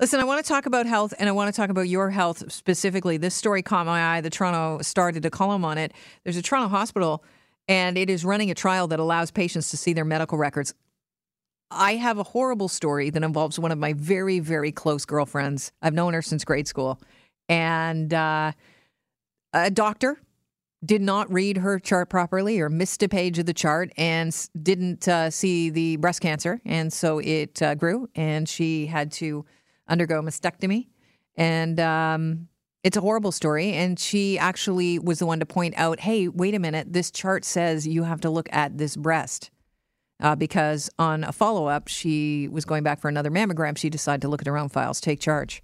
Listen, I want to talk about health and I want to talk about your health specifically. This story caught my eye. The Toronto started a column on it. There's a Toronto hospital and it is running a trial that allows patients to see their medical records. I have a horrible story that involves one of my very, very close girlfriends. I've known her since grade school. And uh, a doctor did not read her chart properly or missed a page of the chart and didn't uh, see the breast cancer. And so it uh, grew and she had to undergo mastectomy. And um, it's a horrible story. And she actually was the one to point out hey, wait a minute, this chart says you have to look at this breast. Uh, because on a follow up, she was going back for another mammogram. She decided to look at her own files, take charge.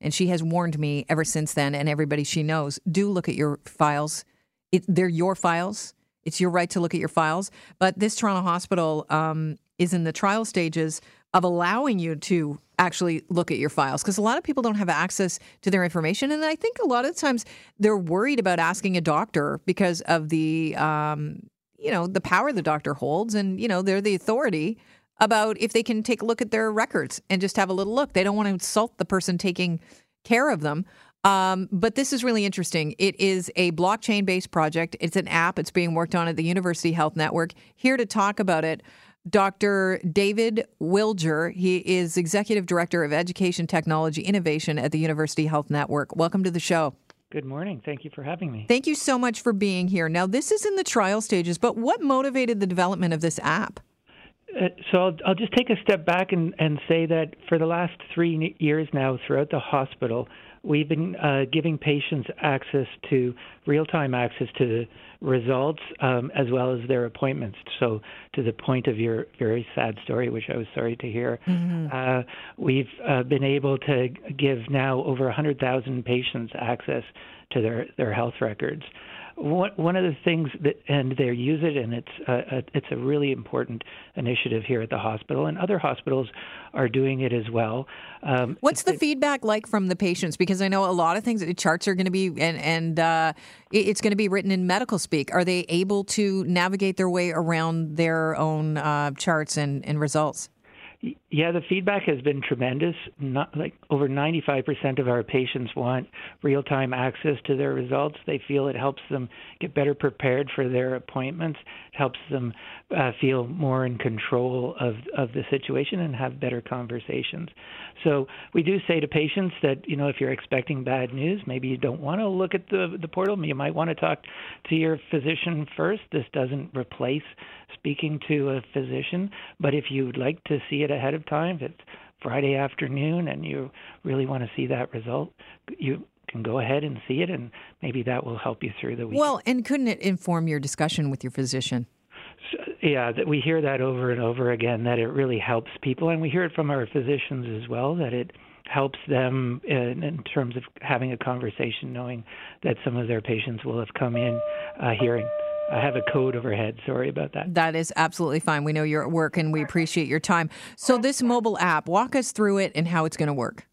And she has warned me ever since then, and everybody she knows do look at your files. It, they're your files. It's your right to look at your files. But this Toronto hospital um, is in the trial stages of allowing you to actually look at your files because a lot of people don't have access to their information. And I think a lot of times they're worried about asking a doctor because of the, um, you know, the power the doctor holds. And, you know, they're the authority about if they can take a look at their records and just have a little look. They don't want to insult the person taking care of them. Um, but this is really interesting. It is a blockchain based project. It's an app. It's being worked on at the University Health Network. Here to talk about it, Dr. David Wiljer. He is Executive Director of Education Technology Innovation at the University Health Network. Welcome to the show. Good morning. Thank you for having me. Thank you so much for being here. Now, this is in the trial stages, but what motivated the development of this app? Uh, so I'll, I'll, just take a step back and, and say that for the last three years now, throughout the hospital, we've been uh, giving patients access to real time access to the results um, as well as their appointments. So, to the point of your very sad story, which I was sorry to hear, mm-hmm. uh, we've uh, been able to give now over 100,000 patients access to their, their health records one of the things that and they use it and it's a, a, it's a really important initiative here at the hospital and other hospitals are doing it as well. Um, What's the it, feedback like from the patients? Because I know a lot of things the charts are going to be and and uh, it's going to be written in medical speak. Are they able to navigate their way around their own uh, charts and, and results? Yeah, the feedback has been tremendous. Not like over 95% of our patients want real-time access to their results. They feel it helps them get better prepared for their appointments, helps them uh, feel more in control of of the situation and have better conversations. So we do say to patients that you know if you're expecting bad news, maybe you don't want to look at the the portal. You might want to talk to your physician first. This doesn't replace speaking to a physician, but if you'd like to see it ahead of time, if it's Friday afternoon and you really want to see that result, you can go ahead and see it, and maybe that will help you through the week. Well, and couldn't it inform your discussion with your physician? So, yeah, that we hear that over and over again that it really helps people, and we hear it from our physicians as well that it helps them in, in terms of having a conversation, knowing that some of their patients will have come in uh, hearing. I have a code overhead. Sorry about that. That is absolutely fine. We know you're at work and we appreciate your time. So, this mobile app, walk us through it and how it's going to work.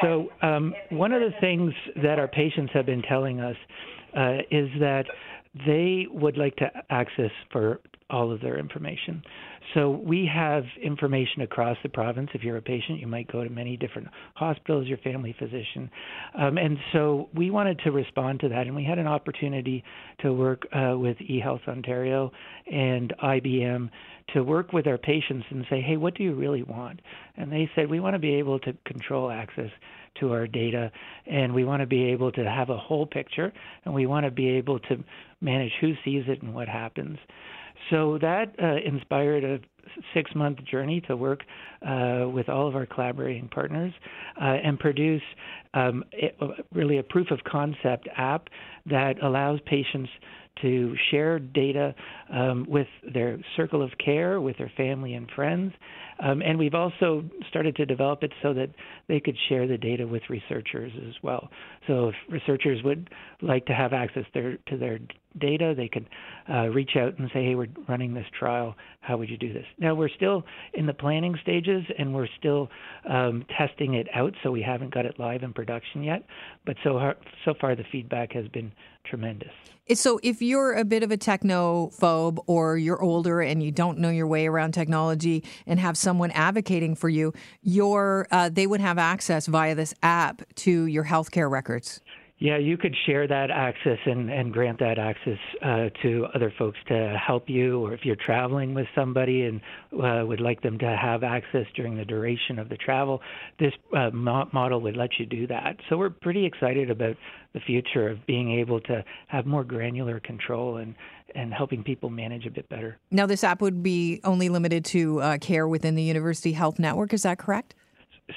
So, um, one of the things that our patients have been telling us uh, is that they would like to access for all of their information. So we have information across the province. If you're a patient, you might go to many different hospitals, your family physician. Um, and so we wanted to respond to that, and we had an opportunity to work uh, with eHealth Ontario and IBM to work with our patients and say, hey, what do you really want? And they said, we want to be able to control access to our data, and we want to be able to have a whole picture, and we want to be able to manage who sees it and what happens. So that uh, inspired a six month journey to work uh, with all of our collaborating partners uh, and produce um, it, really a proof of concept app that allows patients to share data um, with their circle of care, with their family and friends. Um, and we've also started to develop it so that they could share the data with researchers as well. So if researchers would like to have access their, to their data, they could uh, reach out and say, hey, we're running this trial. How would you do this? Now, we're still in the planning stages and we're still um, testing it out, so we haven't got it live in production yet. But so, so far, the feedback has been tremendous. So, if you're a bit of a technophobe or you're older and you don't know your way around technology and have someone advocating for you, your uh, they would have access via this app to your healthcare records. Yeah, you could share that access and, and grant that access uh, to other folks to help you, or if you're traveling with somebody and uh, would like them to have access during the duration of the travel, this uh, mo- model would let you do that. So we're pretty excited about the future of being able to have more granular control and and helping people manage a bit better. Now, this app would be only limited to uh, care within the University Health Network. Is that correct?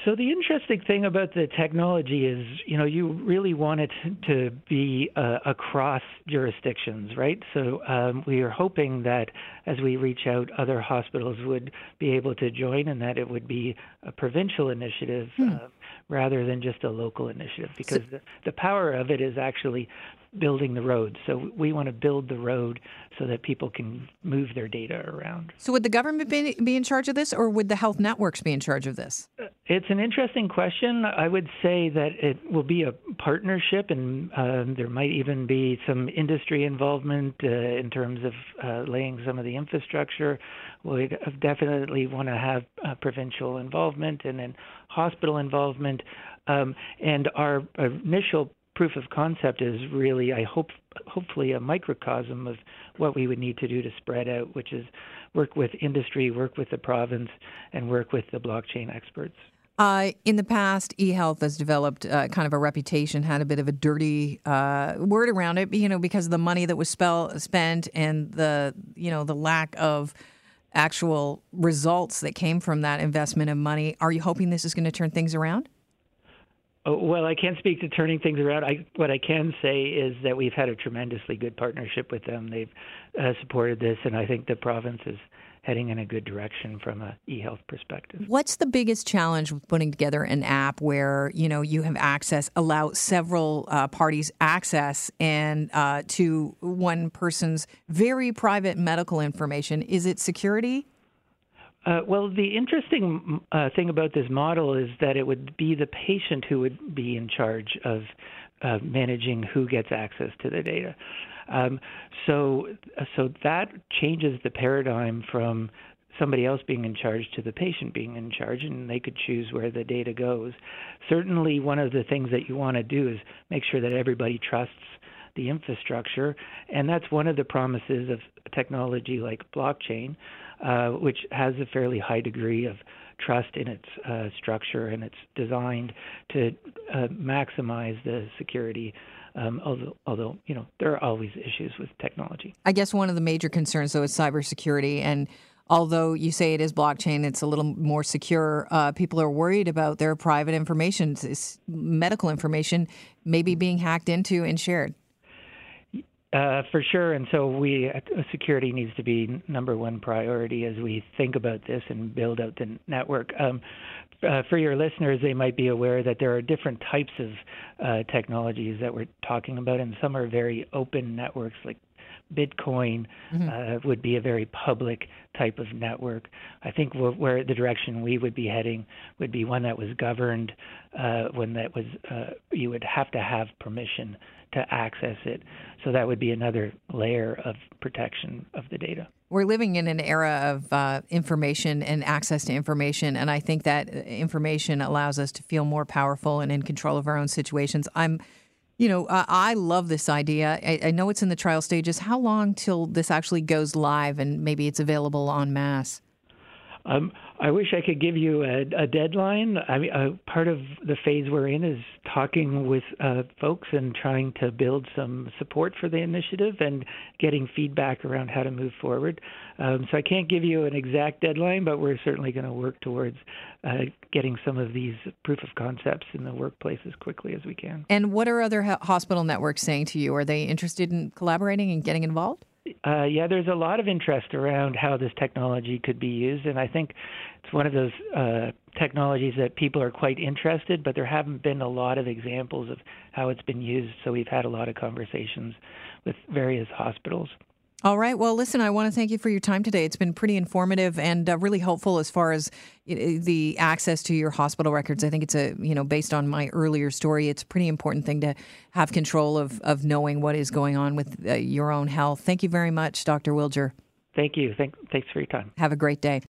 So the interesting thing about the technology is, you know, you really want it to be uh, across jurisdictions, right? So um, we are hoping that as we reach out, other hospitals would be able to join, and that it would be a provincial initiative hmm. uh, rather than just a local initiative, because so, the, the power of it is actually building the road. So we want to build the road so that people can move their data around. So would the government be, be in charge of this, or would the health networks be in charge of this? It's an interesting question. I would say that it will be a partnership, and uh, there might even be some industry involvement uh, in terms of uh, laying some of the infrastructure. We definitely want to have uh, provincial involvement and then hospital involvement. Um, and our initial proof of concept is really, I hope, hopefully a microcosm of what we would need to do to spread out, which is work with industry, work with the province, and work with the blockchain experts. Uh, in the past, eHealth has developed uh, kind of a reputation, had a bit of a dirty uh, word around it, you know, because of the money that was spell- spent and the, you know, the lack of actual results that came from that investment of money. Are you hoping this is going to turn things around? Oh, well, I can't speak to turning things around. I, what I can say is that we've had a tremendously good partnership with them. They've uh, supported this, and I think the province is heading in a good direction from a e-health perspective. What's the biggest challenge with putting together an app where you know you have access, allow several uh, parties access, and uh, to one person's very private medical information? Is it security? Uh, well, the interesting uh, thing about this model is that it would be the patient who would be in charge of uh, managing who gets access to the data. Um, so, so that changes the paradigm from somebody else being in charge to the patient being in charge, and they could choose where the data goes. Certainly, one of the things that you want to do is make sure that everybody trusts the infrastructure, and that's one of the promises of technology like blockchain uh, which has a fairly high degree of trust in its uh, structure and it's designed to uh, maximize the security. Um, although, although, you know, there are always issues with technology. I guess one of the major concerns, though, is cybersecurity. And although you say it is blockchain, it's a little more secure. Uh, people are worried about their private information, this medical information, maybe being hacked into and shared. Uh, for sure, and so we uh, security needs to be number one priority as we think about this and build out the network. Um, uh, for your listeners, they might be aware that there are different types of uh, technologies that we're talking about, and some are very open networks, like Bitcoin mm-hmm. uh, would be a very public type of network. I think where the direction we would be heading would be one that was governed, uh, one that was uh, you would have to have permission to access it. So that would be another layer of protection of the data. We're living in an era of uh, information and access to information, and I think that information allows us to feel more powerful and in control of our own situations. I'm you know, uh, I love this idea. I, I, know it's in the trial stages. How long till this actually goes live and maybe it's available en masse? Um, I wish I could give you a, a deadline. I mean, uh, part of the phase we're in is talking with uh, folks and trying to build some support for the initiative and getting feedback around how to move forward. Um, so I can't give you an exact deadline, but we're certainly going to work towards uh, getting some of these proof of concepts in the workplace as quickly as we can. And what are other hospital networks saying to you? Are they interested in collaborating and getting involved? Uh, yeah, there's a lot of interest around how this technology could be used, and I think it's one of those uh, technologies that people are quite interested, but there haven't been a lot of examples of how it's been used. So we've had a lot of conversations with various hospitals. All right. Well, listen, I want to thank you for your time today. It's been pretty informative and uh, really helpful as far as the access to your hospital records. I think it's a, you know, based on my earlier story, it's a pretty important thing to have control of, of knowing what is going on with uh, your own health. Thank you very much, Dr. Wiljer. Thank you. Thank, thanks for your time. Have a great day.